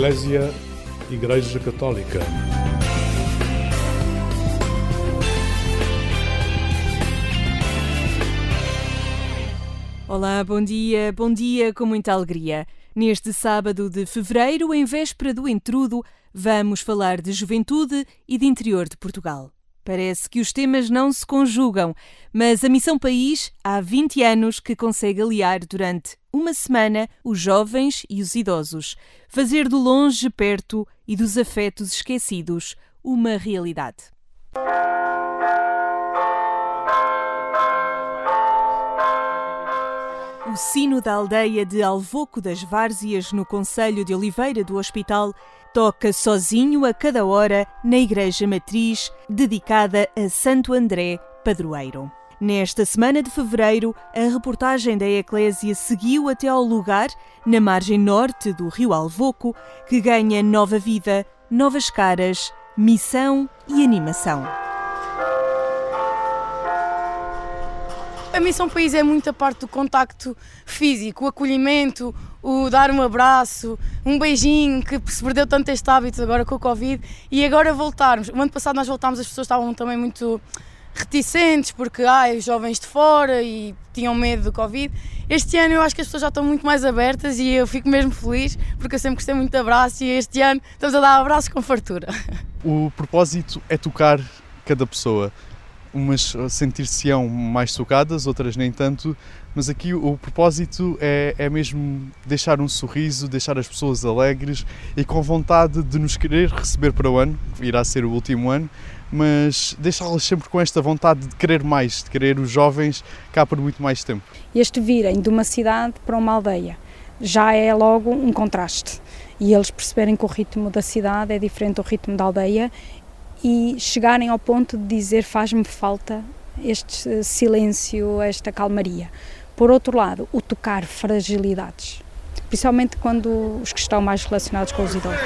Eclésia Igreja Católica. Olá, bom dia, bom dia com muita alegria. Neste sábado de fevereiro, em véspera do intrudo, vamos falar de juventude e de interior de Portugal. Parece que os temas não se conjugam, mas a Missão País há 20 anos que consegue aliar durante uma semana os jovens e os idosos, fazer do longe perto e dos afetos esquecidos uma realidade. O sino da aldeia de Alvoco das Várzeas, no Conselho de Oliveira do Hospital, toca sozinho a cada hora na Igreja Matriz, dedicada a Santo André, padroeiro. Nesta semana de fevereiro, a reportagem da Eclésia seguiu até ao lugar, na margem norte do rio Alvoco, que ganha nova vida, novas caras, missão e animação. A Missão País é muito a parte do contacto físico, o acolhimento, o dar um abraço, um beijinho, que se perdeu tanto este hábito agora com o Covid, e agora voltarmos. O ano passado nós voltámos, as pessoas estavam também muito reticentes, porque ai, os jovens de fora e tinham medo do Covid. Este ano eu acho que as pessoas já estão muito mais abertas e eu fico mesmo feliz, porque eu sempre gostei muito de abraço e este ano estamos a dar abraços com fartura. O propósito é tocar cada pessoa umas sentir-se-ão mais tocadas, outras nem tanto, mas aqui o propósito é, é mesmo deixar um sorriso, deixar as pessoas alegres e com vontade de nos querer receber para o ano, que irá ser o último ano, mas deixá-las sempre com esta vontade de querer mais, de querer os jovens cá por muito mais tempo. Este virem de uma cidade para uma aldeia já é logo um contraste e eles perceberem que o ritmo da cidade é diferente do ritmo da aldeia e chegarem ao ponto de dizer faz-me falta este silêncio, esta calmaria. Por outro lado, o tocar fragilidades, principalmente quando os que estão mais relacionados com os idosos.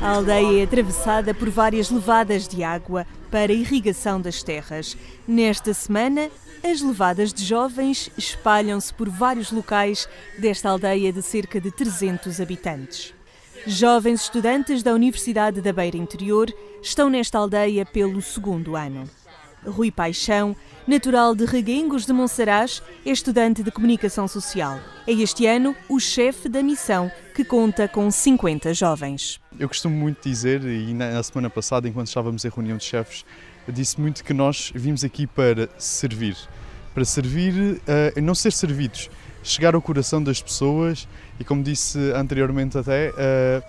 A aldeia é atravessada por várias levadas de água para irrigação das terras. Nesta semana, as levadas de jovens espalham-se por vários locais desta aldeia de cerca de 300 habitantes. Jovens estudantes da Universidade da Beira Interior estão nesta aldeia pelo segundo ano. Rui Paixão, natural de Reguengos de Monsaraz, é estudante de Comunicação Social. É este ano o chefe da missão, que conta com 50 jovens. Eu costumo muito dizer, e na semana passada, enquanto estávamos em reunião de chefes, disse muito que nós vimos aqui para servir, para servir uh, não ser servidos, chegar ao coração das pessoas e, como disse anteriormente até, uh,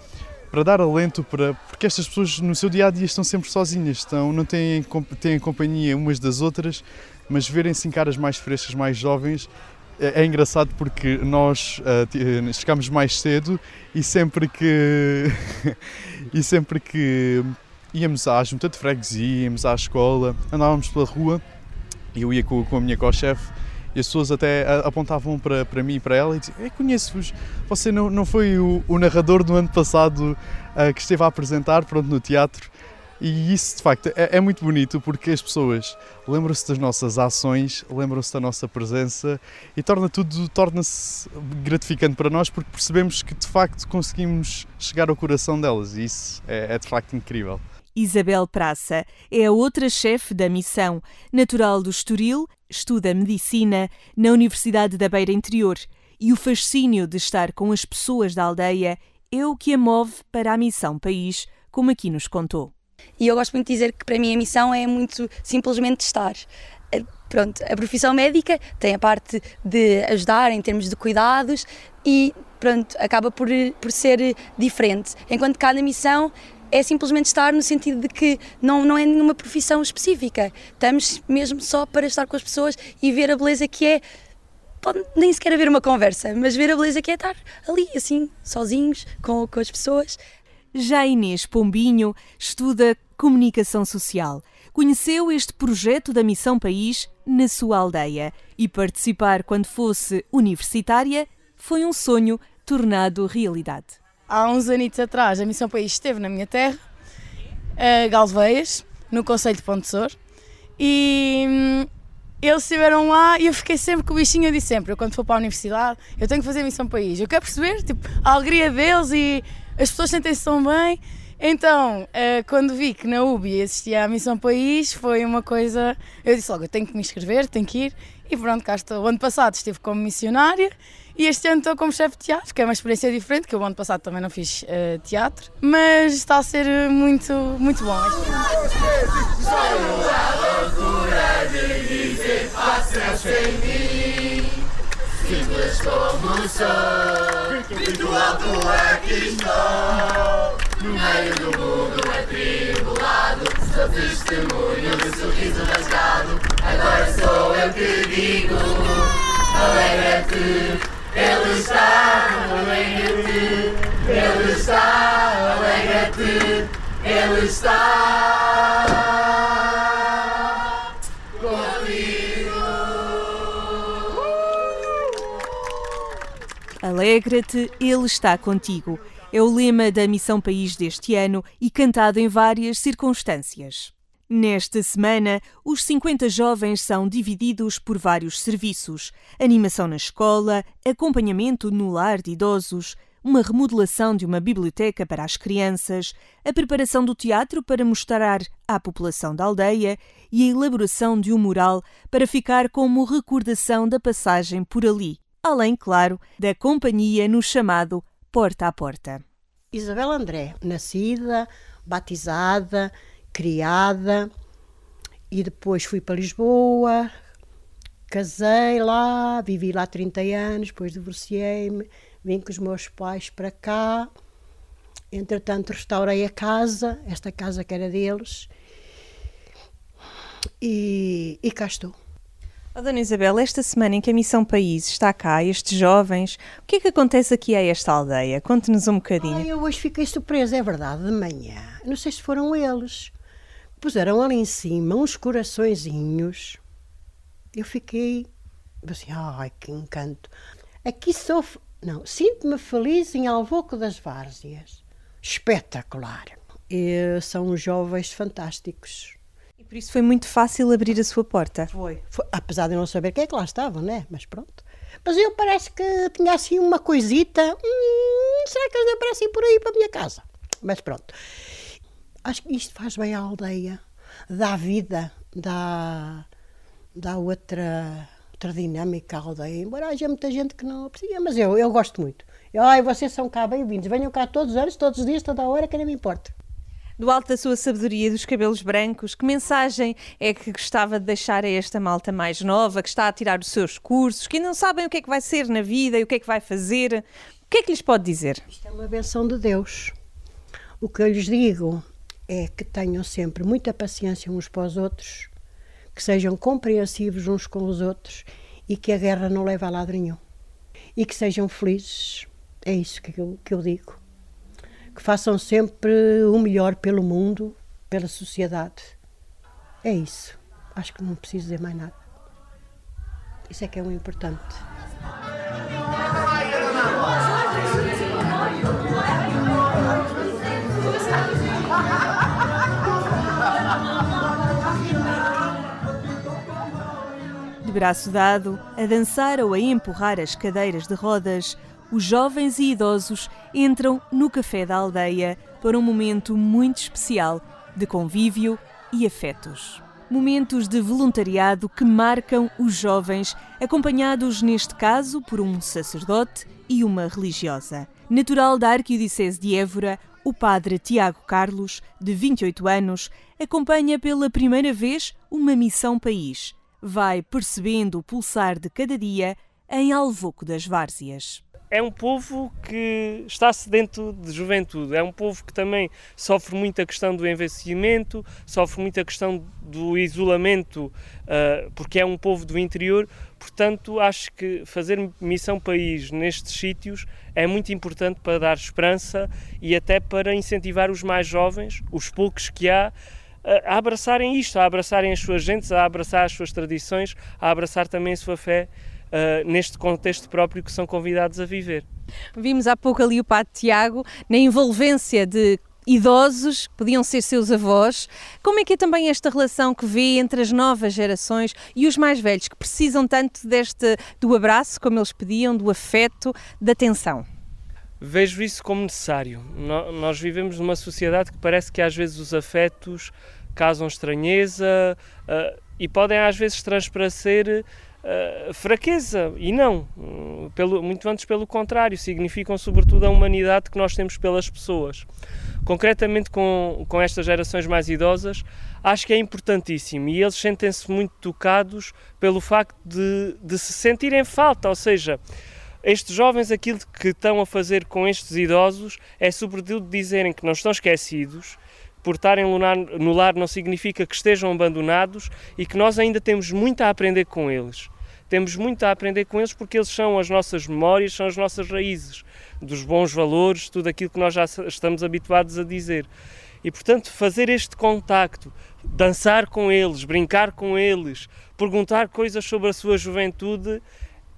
para dar alento para porque estas pessoas no seu dia a dia estão sempre sozinhas, estão não têm têm companhia umas das outras, mas verem-se em caras mais frescas, mais jovens é, é engraçado porque nós uh, chegamos mais cedo e sempre que e sempre que íamos à junta de freguesia, íamos à escola, andávamos pela rua e eu ia com, com a minha co-chefe e as pessoas até apontavam para, para mim e para ela e diziam: Conheço-vos, você não, não foi o, o narrador do ano passado uh, que esteve a apresentar pronto, no teatro? E isso de facto é, é muito bonito porque as pessoas lembram-se das nossas ações, lembram-se da nossa presença e torna tudo torna-se gratificante para nós porque percebemos que de facto conseguimos chegar ao coração delas e isso é, é de facto incrível. Isabel Praça é a outra chefe da missão, natural do Estoril, estuda medicina na Universidade da Beira Interior e o fascínio de estar com as pessoas da aldeia é o que a move para a missão país, como aqui nos contou. E eu gosto muito de dizer que para mim a missão é muito simplesmente estar. Eh, pronto, a profissão médica tem a parte de ajudar em termos de cuidados e pronto, acaba por, por ser diferente. Enquanto cada missão é simplesmente estar no sentido de que não, não é nenhuma profissão específica. Estamos mesmo só para estar com as pessoas e ver a beleza que é. Pode nem sequer haver uma conversa, mas ver a beleza que é estar ali, assim, sozinhos, com, com as pessoas. Já Inês Pombinho estuda comunicação social. Conheceu este projeto da Missão País na sua aldeia e participar quando fosse universitária foi um sonho tornado realidade há uns anos atrás, a Missão País esteve na minha terra, Galveias, no Conselho de Pontessor, e hum, eles estiveram lá e eu fiquei sempre com o bichinho, eu disse sempre, eu quando for para a universidade, eu tenho que fazer missão país. Eu quero perceber, tipo, a alegria deles e as pessoas sentem-se tão bem. Então, eh, quando vi que na UBI existia a Missão País, foi uma coisa. Eu disse logo: eu tenho que me inscrever, tenho que ir. E pronto, cá estou. O ano passado estive como missionária e este ano estou como chefe de teatro, que é uma experiência diferente, que o ano passado também não fiz uh, teatro, mas está a ser muito, muito bom. Simples como sou, aqui estou. No meio do mundo atribulado, sou testemunho do sorriso rasgado. Agora sou eu que digo: alegra-te, Ele está, alegra-te, Ele está, alegra-te, Ele está. Alegra-te, Ele está contigo. É o lema da Missão País deste ano e cantado em várias circunstâncias. Nesta semana, os 50 jovens são divididos por vários serviços: animação na escola, acompanhamento no lar de idosos, uma remodelação de uma biblioteca para as crianças, a preparação do teatro para mostrar à população da aldeia e a elaboração de um mural para ficar como recordação da passagem por ali além, claro, da companhia no chamado Porta a Porta. Isabel André, nascida, batizada, criada e depois fui para Lisboa, casei lá, vivi lá 30 anos, depois divorciei-me, vim com os meus pais para cá. Entretanto, restaurei a casa, esta casa que era deles, e, e cá estou. Oh, Dona Isabel, esta semana em que a Missão País está cá, estes jovens, o que é que acontece aqui a esta aldeia? Conte-nos um bocadinho. Ai, eu hoje fiquei surpresa, é verdade, de manhã. Não sei se foram eles. Puseram ali em cima uns coraçõezinhos. Eu fiquei assim, ai, que encanto. Aqui sou, não, sinto-me feliz em Alvoco das Várzeas. Espetacular. E são jovens fantásticos por isso foi muito fácil abrir a sua porta. Foi, foi, apesar de não saber quem é que lá estavam, né? Mas pronto. Mas eu parece que tinha assim uma coisita. Hum, será que eles aparecem por aí para a minha casa? Mas pronto. Acho que isto faz bem à aldeia, dá vida, dá, dá outra, outra dinâmica à aldeia. Embora haja muita gente que não precisa, mas eu, eu gosto muito. Ai, vocês são cá bem-vindos, venham cá todos os anos, todos os dias, toda a hora, que não me importa do alto da sua sabedoria dos cabelos brancos, que mensagem é que gostava de deixar a esta malta mais nova, que está a tirar os seus cursos, que não sabem o que é que vai ser na vida e o que é que vai fazer? O que é que lhes pode dizer? Isto é uma benção de Deus. O que eu lhes digo é que tenham sempre muita paciência uns para os outros, que sejam compreensivos uns com os outros e que a guerra não leve a lado nenhum. E que sejam felizes. É isso que eu, que eu digo que façam sempre o melhor pelo mundo, pela sociedade. É isso. Acho que não preciso dizer mais nada. Isso é que é o importante. De braço dado, a dançar ou a empurrar as cadeiras de rodas, os jovens e idosos entram no café da aldeia para um momento muito especial de convívio e afetos. Momentos de voluntariado que marcam os jovens, acompanhados neste caso por um sacerdote e uma religiosa. Natural da Arquidiocese de Évora, o padre Tiago Carlos, de 28 anos, acompanha pela primeira vez uma missão país. Vai percebendo o pulsar de cada dia em Alvoco das Várzeas é um povo que está sedento de juventude, é um povo que também sofre muito a questão do envelhecimento, sofre muito a questão do isolamento, uh, porque é um povo do interior. Portanto, acho que fazer missão país nestes sítios é muito importante para dar esperança e até para incentivar os mais jovens, os poucos que há, a abraçarem isto, a abraçarem as suas gentes, a abraçar as suas tradições, a abraçar também a sua fé uh, neste contexto próprio que são convidados a viver. Vimos há pouco ali o Padre Tiago, na envolvência de idosos, podiam ser seus avós. Como é que é também esta relação que vê entre as novas gerações e os mais velhos, que precisam tanto deste, do abraço, como eles pediam, do afeto, da atenção? Vejo isso como necessário. Nós vivemos numa sociedade que parece que às vezes os afetos causam estranheza uh, e podem às vezes transparecer uh, fraqueza. E não, pelo, muito antes pelo contrário, significam sobretudo a humanidade que nós temos pelas pessoas. Concretamente com, com estas gerações mais idosas, acho que é importantíssimo e eles sentem-se muito tocados pelo facto de, de se sentirem falta, ou seja, estes jovens, aquilo que estão a fazer com estes idosos é sobretudo dizerem que não estão esquecidos, por estarem no lar não significa que estejam abandonados e que nós ainda temos muito a aprender com eles. Temos muito a aprender com eles porque eles são as nossas memórias, são as nossas raízes, dos bons valores, tudo aquilo que nós já estamos habituados a dizer. E portanto, fazer este contacto, dançar com eles, brincar com eles, perguntar coisas sobre a sua juventude,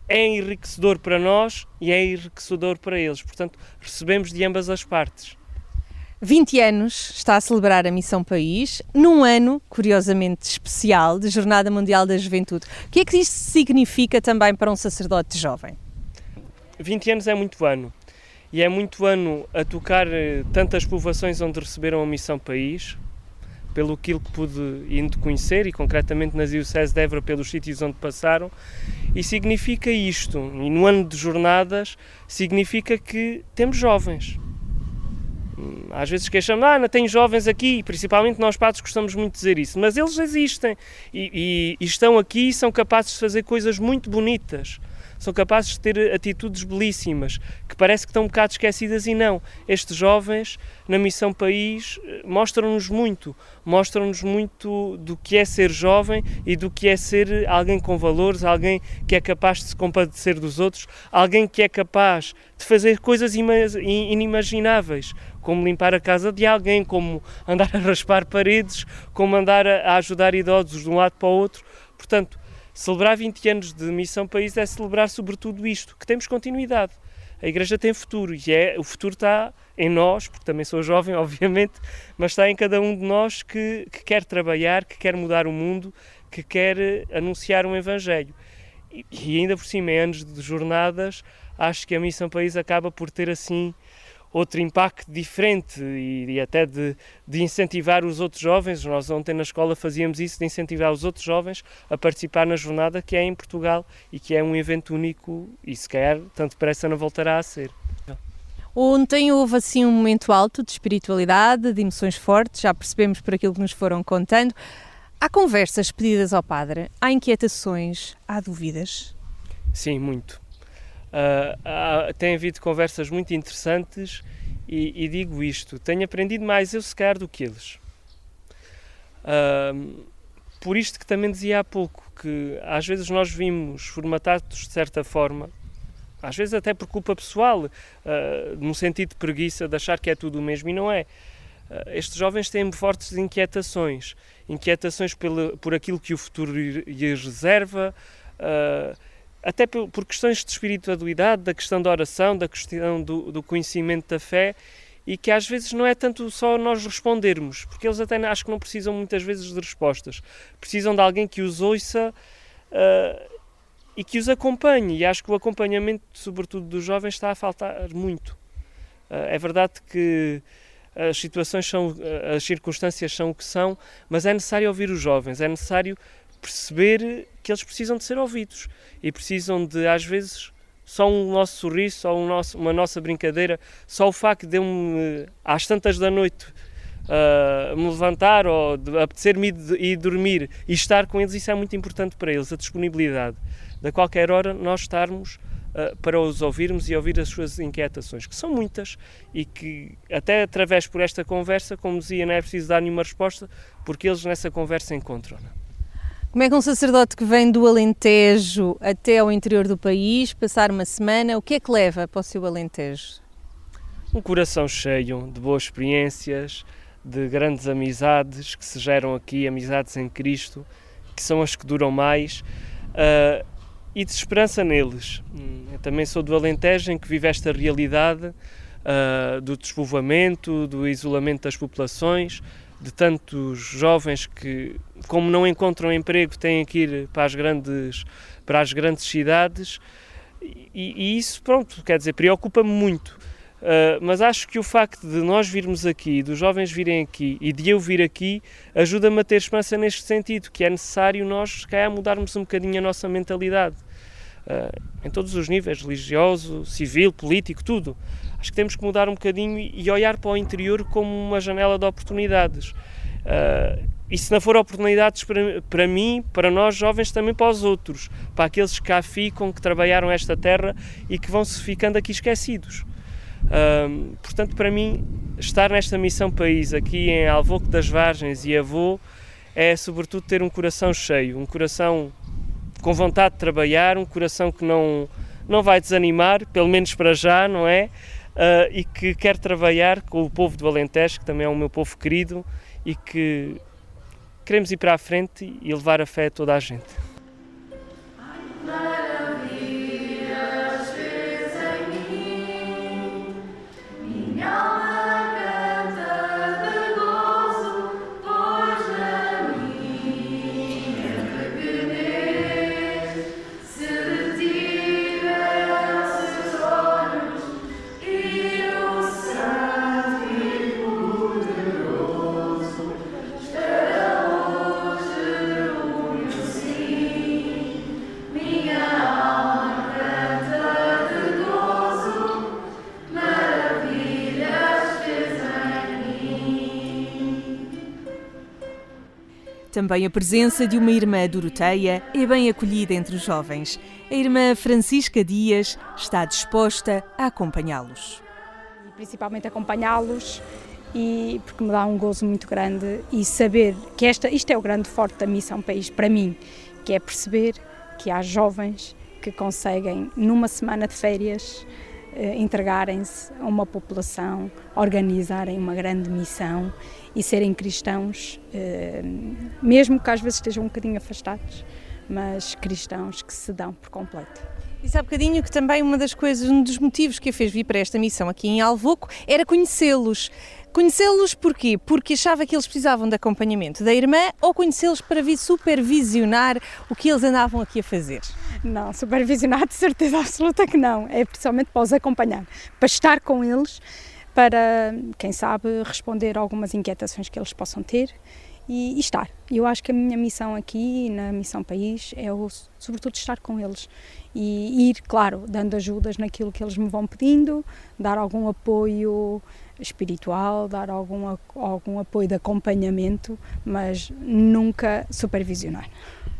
é enriquecedor para nós e é enriquecedor para eles. Portanto, recebemos de ambas as partes. 20 anos está a celebrar a Missão País, num ano, curiosamente, especial de Jornada Mundial da Juventude. O que é que isto significa também para um sacerdote jovem? 20 anos é muito ano. E é muito ano a tocar eh, tantas povoações onde receberam a Missão País, pelo que pude indo conhecer e concretamente na Diocese de Évora pelos sítios onde passaram e significa isto, e no ano de jornadas significa que temos jovens às vezes queixamos, ah, tem jovens aqui, principalmente nós padres gostamos muito de dizer isso, mas eles existem. E, e, e, estão aqui e são capazes de fazer coisas muito bonitas. São capazes de ter atitudes belíssimas, que parece que estão um bocado esquecidas e não. Estes jovens, na Missão País, eh, mostram-nos muito, mostram-nos muito do que é ser jovem e do que é ser alguém com valores, alguém que é capaz de se compadecer dos outros, alguém que é capaz de fazer coisas inimagináveis, como limpar a casa de alguém, como andar a raspar paredes, como andar a ajudar idosos de um lado para o outro. Portanto, Celebrar 20 anos de Missão País é celebrar sobretudo isto, que temos continuidade. A Igreja tem futuro e é, o futuro está em nós, porque também sou jovem, obviamente, mas está em cada um de nós que, que quer trabalhar, que quer mudar o mundo, que quer eh, anunciar um Evangelho. E, e ainda por cima, em anos de jornadas, acho que a Missão País acaba por ter assim outro impacto diferente e, e até de, de, incentivar os outros jovens. Nós ontem na escola fazíamos isso, de incentivar os outros jovens a participar na jornada que é em Portugal e que é um evento único e se calhar tanto depressa não voltará a ser. Ontem houve assim um momento alto de espiritualidade, de emoções fortes, já percebemos por aquilo que nos foram contando. Há conversas pedidas ao padre, há inquietações, há dúvidas? Sim, muito. Uh, tem havido conversas muito interessantes e, e, digo isto: tenho aprendido mais eu, se calhar, do que eles. Uh, por isto que também dizia há pouco, que às vezes nós vimos formatados de certa forma, às vezes até por culpa pessoal, uh, no sentido de preguiça, de achar que é tudo o mesmo, e não é. Uh, estes jovens têm fortes inquietações, inquietações pelo, por aquilo que o futuro lhes reserva, uh, até por questões de espiritualidade, da questão da oração, da questão do, do, conhecimento da fé, e que às vezes não é tanto só nós respondermos, porque eles até acho que não precisam muitas vezes de respostas, precisam de alguém que os ouça uh, e que os acompanhe, e acho que o acompanhamento, sobretudo dos jovens, está a faltar muito. Uh, é verdade que as situações são, as circunstâncias são o que são, mas é necessário ouvir os jovens, é necessário perceber que eles precisam de ser ouvidos e precisam de, às vezes, só um nosso sorriso, só um nosso, uma nossa brincadeira, só o facto de eu, às tantas da noite, uh, me levantar ou apetecer-me ir dormir e estar com eles, isso é muito importante para eles, a disponibilidade. De qualquer hora, nós estarmos uh, para os ouvirmos e ouvir as suas inquietações, que são muitas e que, até através por esta conversa, como dizia, não é preciso dar nenhuma resposta, porque eles nessa conversa encontram-na. Como é que um sacerdote que vem do Alentejo até ao interior do país, passar uma semana, o que é que leva para o seu Alentejo? Um coração cheio de boas experiências, de grandes amizades que se geram aqui, amizades em Cristo, que são as que duram mais, uh, e de esperança neles. Hum, eu também sou do Alentejo, em que vive esta realidade uh, do despovoamento, do isolamento das populações, de tantos jovens que, como não encontram emprego, têm que ir para as grandes, para as grandes cidades. E, e isso, pronto, quer dizer, preocupa-me muito. Uh, mas acho que o facto de nós virmos aqui, dos jovens virem aqui e de eu vir aqui, ajuda-me a ter esperança neste sentido, que é necessário nós, se calhar, mudarmos um bocadinho a nossa mentalidade. Uh, em todos os níveis, religioso, civil, político, tudo. Acho que temos que mudar um bocadinho e olhar para o interior como uma janela de oportunidades. Uh, e se não for oportunidades para, para mim, para nós jovens, também para os outros, para aqueles que cá ficam, que trabalharam esta terra e que vão se ficando aqui esquecidos. Uh, portanto, para mim, estar nesta missão país, aqui em Alvoque das Vargens e Avô, é sobretudo ter um coração cheio, um coração com vontade de trabalhar, um coração que não, não vai desanimar, pelo menos para já, não é? Uh, e que quer trabalhar com o povo do Alentejo, que também é o meu povo querido, e que queremos ir para a frente e levar a fé a toda a gente. Também a presença de uma irmã Doroteia é bem acolhida entre os jovens. A irmã Francisca Dias está disposta a acompanhá-los. Principalmente acompanhá-los e porque me dá um gozo muito grande e saber que esta, isto é o grande forte da Missão País para mim, que é perceber que há jovens que conseguem numa semana de férias entregarem-se a uma população, organizarem uma grande missão e serem cristãos, eh, mesmo que às vezes estejam um bocadinho afastados, mas cristãos que se dão por completo. Disse há bocadinho que também uma das coisas, um dos motivos que a fez vir para esta missão aqui em Alvoco era conhecê-los. Conhecê-los porquê? Porque achava que eles precisavam de acompanhamento da irmã ou conhecê-los para vir supervisionar o que eles andavam aqui a fazer? Não, supervisionar de certeza absoluta que não. É precisamente para os acompanhar, para estar com eles para, quem sabe, responder algumas inquietações que eles possam ter e, e estar. Eu acho que a minha missão aqui, na Missão País, é o, sobretudo estar com eles e ir, claro, dando ajudas naquilo que eles me vão pedindo, dar algum apoio espiritual, dar algum, algum apoio de acompanhamento, mas nunca supervisionar.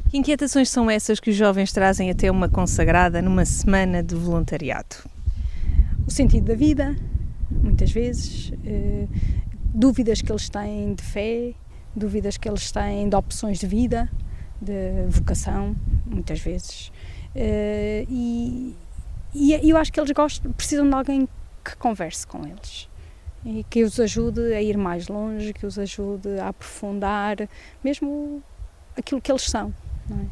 Que inquietações são essas que os jovens trazem até uma consagrada numa semana de voluntariado? O sentido da vida, muitas vezes, eh, dúvidas que eles têm de fé, dúvidas que eles têm de opções de vida, de vocação, muitas vezes. Eh, e, e eu acho que eles gostam, precisam de alguém que converse com eles e que os ajude a ir mais longe, que os ajude a aprofundar mesmo aquilo que eles são. Não é?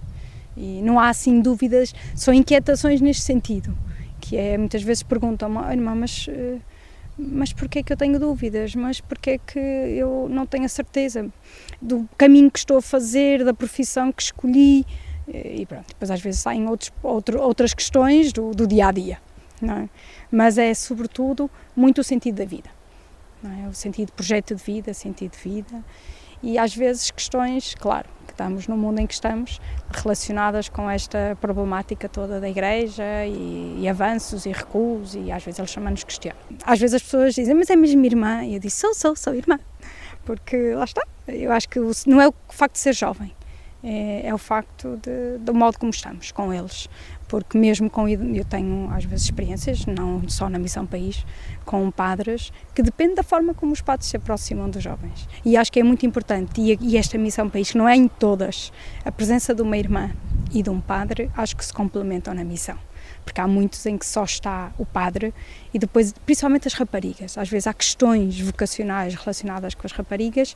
E não há assim dúvidas, são inquietações neste sentido, que é muitas vezes perguntam-me, oh, irmã, mas uh, mas porquê é que eu tenho dúvidas? Mas porquê é que eu não tenho a certeza do caminho que estou a fazer, da profissão que escolhi? E pronto, depois às vezes saem outros, outro, outras questões do, do dia a dia, é? Mas é sobretudo muito o sentido da vida, é? O sentido de projeto de vida, sentido de vida e às vezes questões, claro, estamos no mundo em que estamos, relacionadas com esta problemática toda da igreja e, e avanços e recuos e às vezes eles chamam-nos questionam. Às vezes as pessoas dizem, mas é mesmo irmã? E eu disse, sou, sou, sou irmã. Porque lá está, eu acho que não é o facto de ser jovem, é, é o facto de, do modo como estamos com eles porque mesmo com eu tenho às vezes experiências, não só na Missão País, com padres, que depende da forma como os padres se aproximam dos jovens. E acho que é muito importante, e, e esta Missão País, que não é em todas, a presença de uma irmã e de um padre, acho que se complementam na missão. Porque há muitos em que só está o padre e depois, principalmente as raparigas. Às vezes há questões vocacionais relacionadas com as raparigas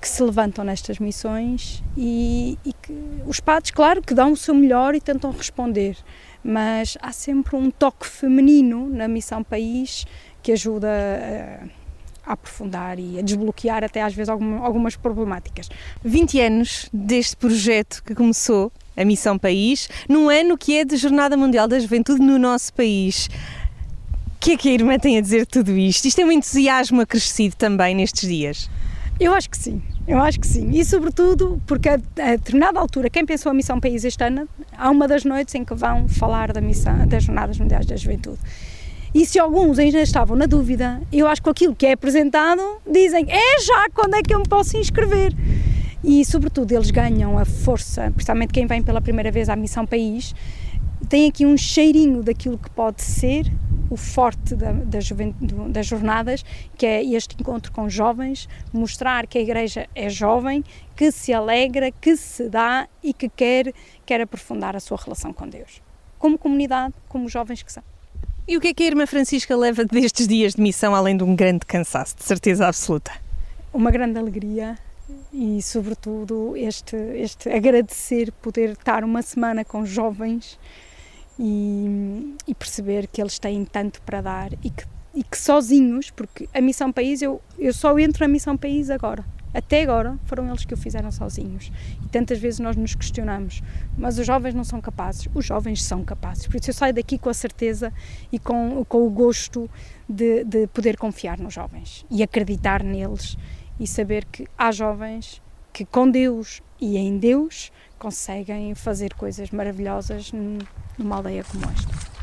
que se levantam nestas missões e, e, que os padres, claro, que dão o seu melhor e tentam responder, mas há sempre um toque feminino na Missão País que ajuda a, a aprofundar e a desbloquear até às vezes algumas problemáticas. 20 anos deste projeto que começou, a Missão País, num ano que é de Jornada Mundial da Juventude no nosso país. O que é que a irmã tem a dizer de tudo isto? Isto é um entusiasmo acrescido também nestes dias? Eu acho que sim, eu acho que sim. E sobretudo porque a, determinada altura, quem pensou a Missão País este ano, há uma das noites em que vão falar da missão das Jornadas Mundiais da Juventude. E se alguns ainda estavam na dúvida, eu acho que aquilo que é apresentado dizem é já quando é que eu me posso inscrever. E sobretudo eles ganham a força, principalmente quem vem pela primeira vez à Missão País, tem aqui um cheirinho daquilo que pode ser o forte da, da das jornadas, que é este encontro com jovens, mostrar que a Igreja é jovem, que se alegra, que se dá e que quer, quer aprofundar a sua relação com Deus. Como comunidade, como jovens que são. E o que é que a Irmã Francisca leva destes dias de missão, além de um grande cansaço, de certeza absoluta? Uma grande alegria e, sobretudo, este, este agradecer poder estar uma semana com jovens e, e, perceber que eles têm tanto para dar e que, e que sozinhos, porque a Missão País, eu, eu só entro na Missão País agora. Até agora foram eles que o fizeram sozinhos. E tantas vezes nós nos questionamos, mas os jovens não são capazes. Os jovens são capazes. Por isso eu saio daqui com a certeza e com, com o gosto de, de poder confiar nos jovens e acreditar neles e saber que há jovens que com Deus e em Deus conseguem fazer coisas maravilhosas numa aldeia como esta.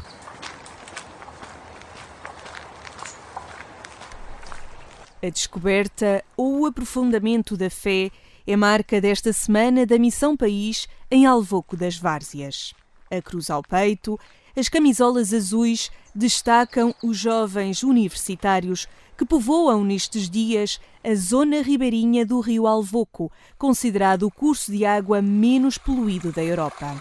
A descoberta ou o aprofundamento da fé é marca desta semana da Missão País em Alvoco das Várzeas. A cruz ao peito, as camisolas azuis destacam os jovens universitários que povoam nestes dias a zona ribeirinha do rio Alvoco, considerado o curso de água menos poluído da Europa.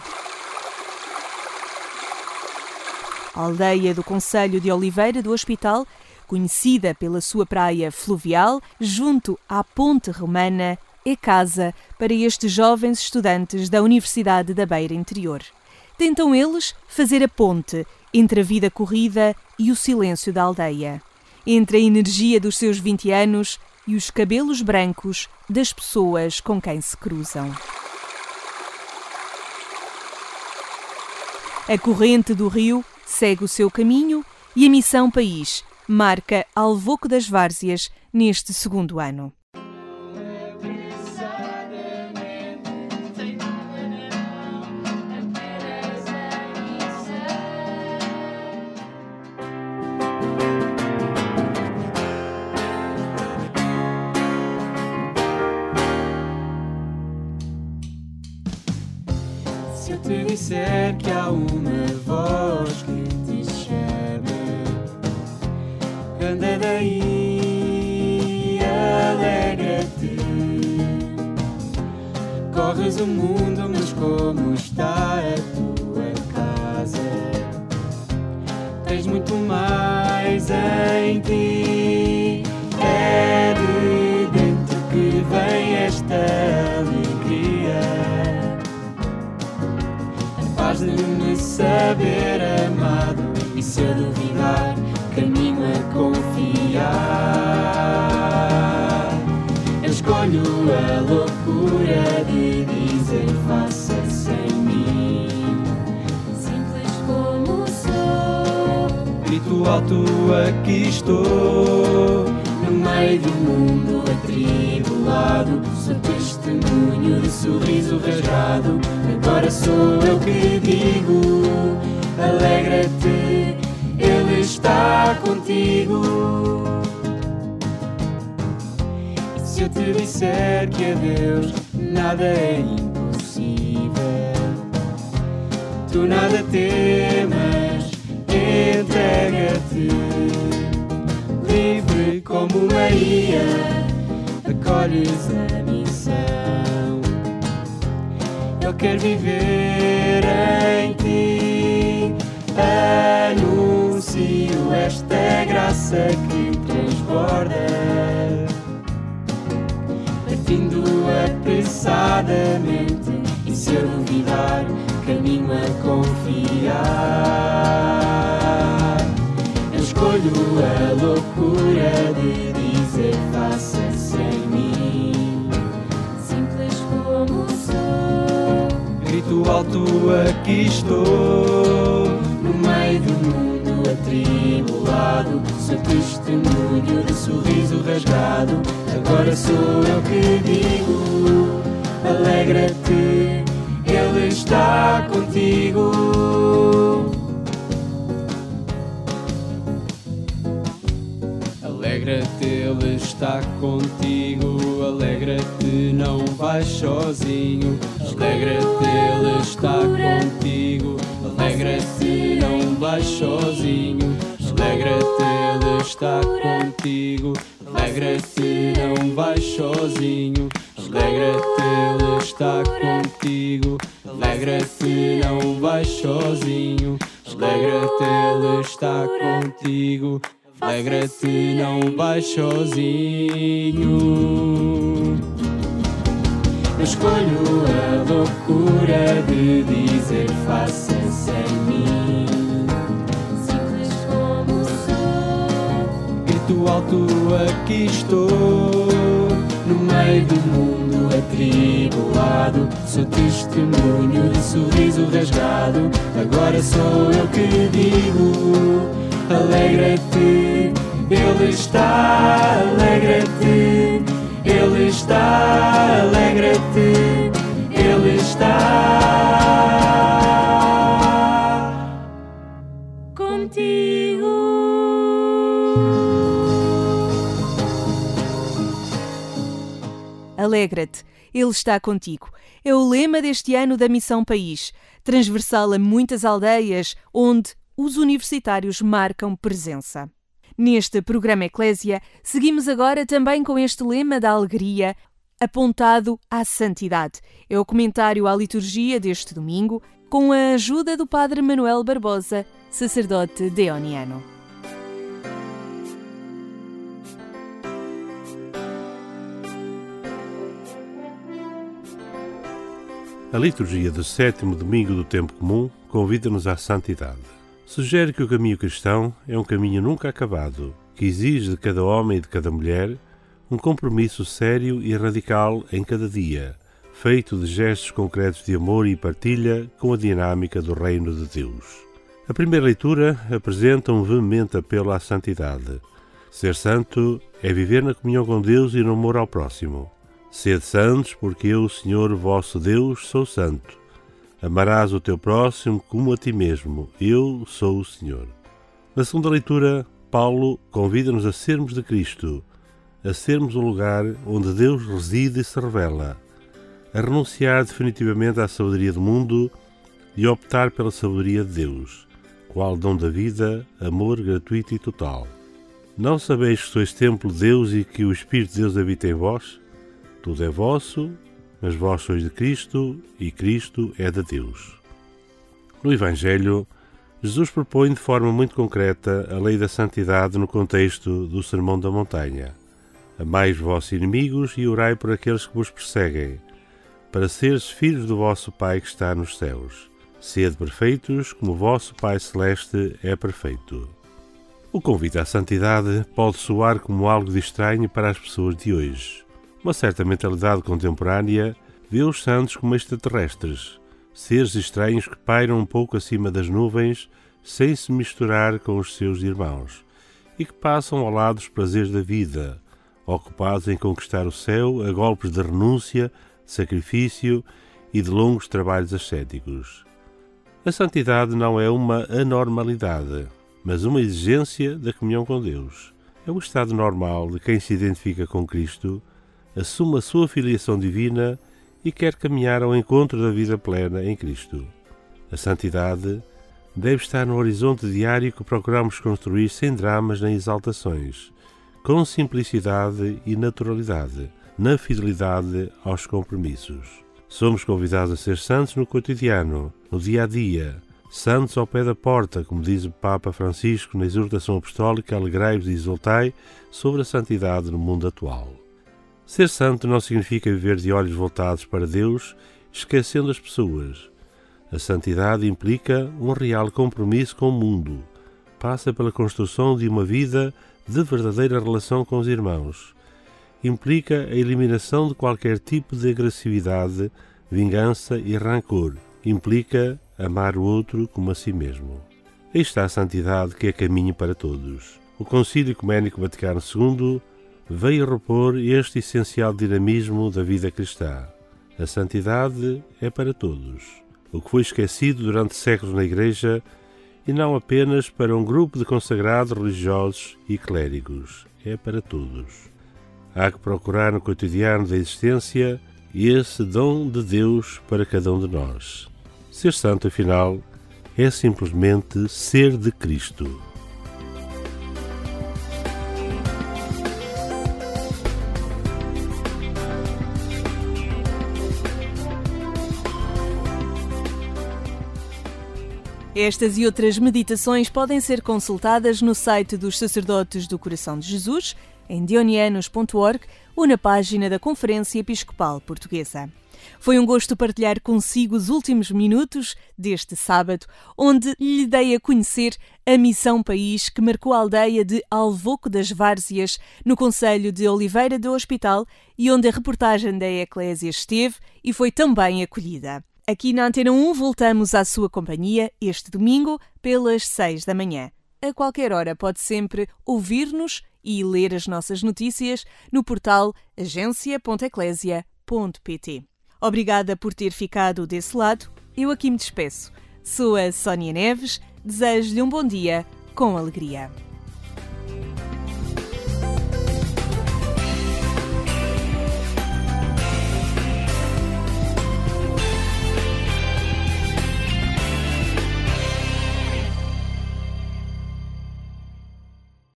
A aldeia do Conselho de Oliveira do Hospital, conhecida pela sua praia fluvial, junto à Ponte Romana, é casa para estes jovens estudantes da Universidade da Beira Interior. Tentam eles fazer a ponte entre a vida corrida e o silêncio da aldeia, entre a energia dos seus 20 anos e os cabelos brancos das pessoas com quem se cruzam. A corrente do rio segue o seu caminho e a Missão País marca Alvoco das Várzeas neste segundo ano. Te disser que há uma voz que te chama, anda daí, alegra-te. Corres o mundo, mas como está a tua casa? Tens muito mais em ti. Capaz de me saber amado e se eu duvidar, caminho a confiar. Eu escolho a loucura de dizer faça-se em mim. Simples como sou, Grito alto, aqui estou. Meio do mundo atribulado, sou testemunho de sorriso rasgado. Agora sou eu que digo: alegra-te, Ele está contigo. E se eu te disser que a Deus nada é impossível, tu nada temas, entrega-te livre como Maria, acolhes a missão. Eu quero viver em ti, anuncio esta graça que transborda, partindo apressadamente e se eu duvidar, caminho a confiar. Escolho a loucura de dizer faça-se em mim. Simples como sou. Grito alto, aqui estou. No meio do mundo atribulado, sou testemunho de sorriso rasgado. Agora sou eu que digo: Alegra-te, Ele está contigo. Ele está contigo. Alegra-te, não vais sozinho. Alegra-te, Ele está contigo. Alegra-te, não vais sozinho. Alegra-te, Ele está contigo. Alegra-te, não vais sozinho. Alegra-te, Ele está contigo. Alegra-te, não vais sozinho. Alegra-te, Ele está contigo. Alegra-te, não vais sozinho. Eu escolho a loucura de dizer faça-se em mim. Simples como sou. Grito alto, aqui estou. No meio do mundo atribulado, sou testemunho de sorriso rasgado. Agora sou eu que digo: Alegra-te, Ele está, alegra-te, Ele está, alegra-te, Ele está. Alegra-te, Ele está contigo. É o lema deste ano da Missão País, transversal a muitas aldeias onde os universitários marcam presença. Neste programa Eclésia, seguimos agora também com este lema da alegria, apontado à santidade. É o comentário à liturgia deste domingo, com a ajuda do Padre Manuel Barbosa, sacerdote deoniano. A liturgia do sétimo domingo do tempo comum convida-nos à santidade. Sugere que o caminho cristão é um caminho nunca acabado, que exige de cada homem e de cada mulher um compromisso sério e radical em cada dia, feito de gestos concretos de amor e partilha com a dinâmica do reino de Deus. A primeira leitura apresenta um veemente apelo à santidade. Ser santo é viver na comunhão com Deus e no amor ao próximo. Sede santos, porque eu, Senhor vosso Deus, sou santo. Amarás o teu próximo como a ti mesmo. Eu sou o Senhor. Na segunda leitura, Paulo convida-nos a sermos de Cristo, a sermos um lugar onde Deus reside e se revela, a renunciar definitivamente à sabedoria do mundo e optar pela sabedoria de Deus, qual dom da vida, amor gratuito e total. Não sabeis que sois templo de Deus e que o Espírito de Deus habita em vós? Tudo é vosso, mas vós sois de Cristo e Cristo é de Deus. No Evangelho, Jesus propõe de forma muito concreta a lei da santidade no contexto do Sermão da Montanha. Amai os vossos inimigos e orai por aqueles que vos perseguem, para seres filhos do vosso Pai que está nos céus. Sede perfeitos, como o vosso Pai Celeste é perfeito. O convite à santidade pode soar como algo de estranho para as pessoas de hoje. Uma certa mentalidade contemporânea vê os santos como extraterrestres, seres estranhos que pairam um pouco acima das nuvens sem se misturar com os seus irmãos e que passam ao lado dos prazeres da vida, ocupados em conquistar o céu a golpes de renúncia, sacrifício e de longos trabalhos ascéticos. A santidade não é uma anormalidade, mas uma exigência da comunhão com Deus. É o estado normal de quem se identifica com Cristo assume a sua filiação divina e quer caminhar ao encontro da vida plena em Cristo. A santidade deve estar no horizonte diário que procuramos construir sem dramas nem exaltações, com simplicidade e naturalidade, na fidelidade aos compromissos. Somos convidados a ser santos no cotidiano, no dia a dia, santos ao pé da porta, como diz o Papa Francisco na exortação apostólica Alegrai-vos e exultai sobre a santidade no mundo atual. Ser santo não significa viver de olhos voltados para Deus, esquecendo as pessoas. A santidade implica um real compromisso com o mundo. Passa pela construção de uma vida de verdadeira relação com os irmãos. Implica a eliminação de qualquer tipo de agressividade, vingança e rancor. Implica amar o outro como a si mesmo. Aí está a santidade que é caminho para todos. O Concílio Ecuménico Vaticano II veio repor este essencial dinamismo da vida cristã. A santidade é para todos, o que foi esquecido durante séculos na Igreja e não apenas para um grupo de consagrados religiosos e clérigos, é para todos. Há que procurar no cotidiano da existência esse dom de Deus para cada um de nós. Ser santo, afinal, é simplesmente ser de Cristo. Estas e outras meditações podem ser consultadas no site dos Sacerdotes do Coração de Jesus, em dionianos.org ou na página da Conferência Episcopal Portuguesa. Foi um gosto partilhar consigo os últimos minutos deste sábado, onde lhe dei a conhecer a Missão País que marcou a aldeia de Alvoco das Várzeas, no Conselho de Oliveira do Hospital, e onde a reportagem da Eclésia esteve e foi também acolhida. Aqui na Antena 1 voltamos à sua companhia este domingo pelas 6 da manhã. A qualquer hora pode sempre ouvir-nos e ler as nossas notícias no portal agência.eclésia.pt. Obrigada por ter ficado desse lado. Eu aqui me despeço. Sou a Sónia Neves. Desejo-lhe um bom dia com alegria.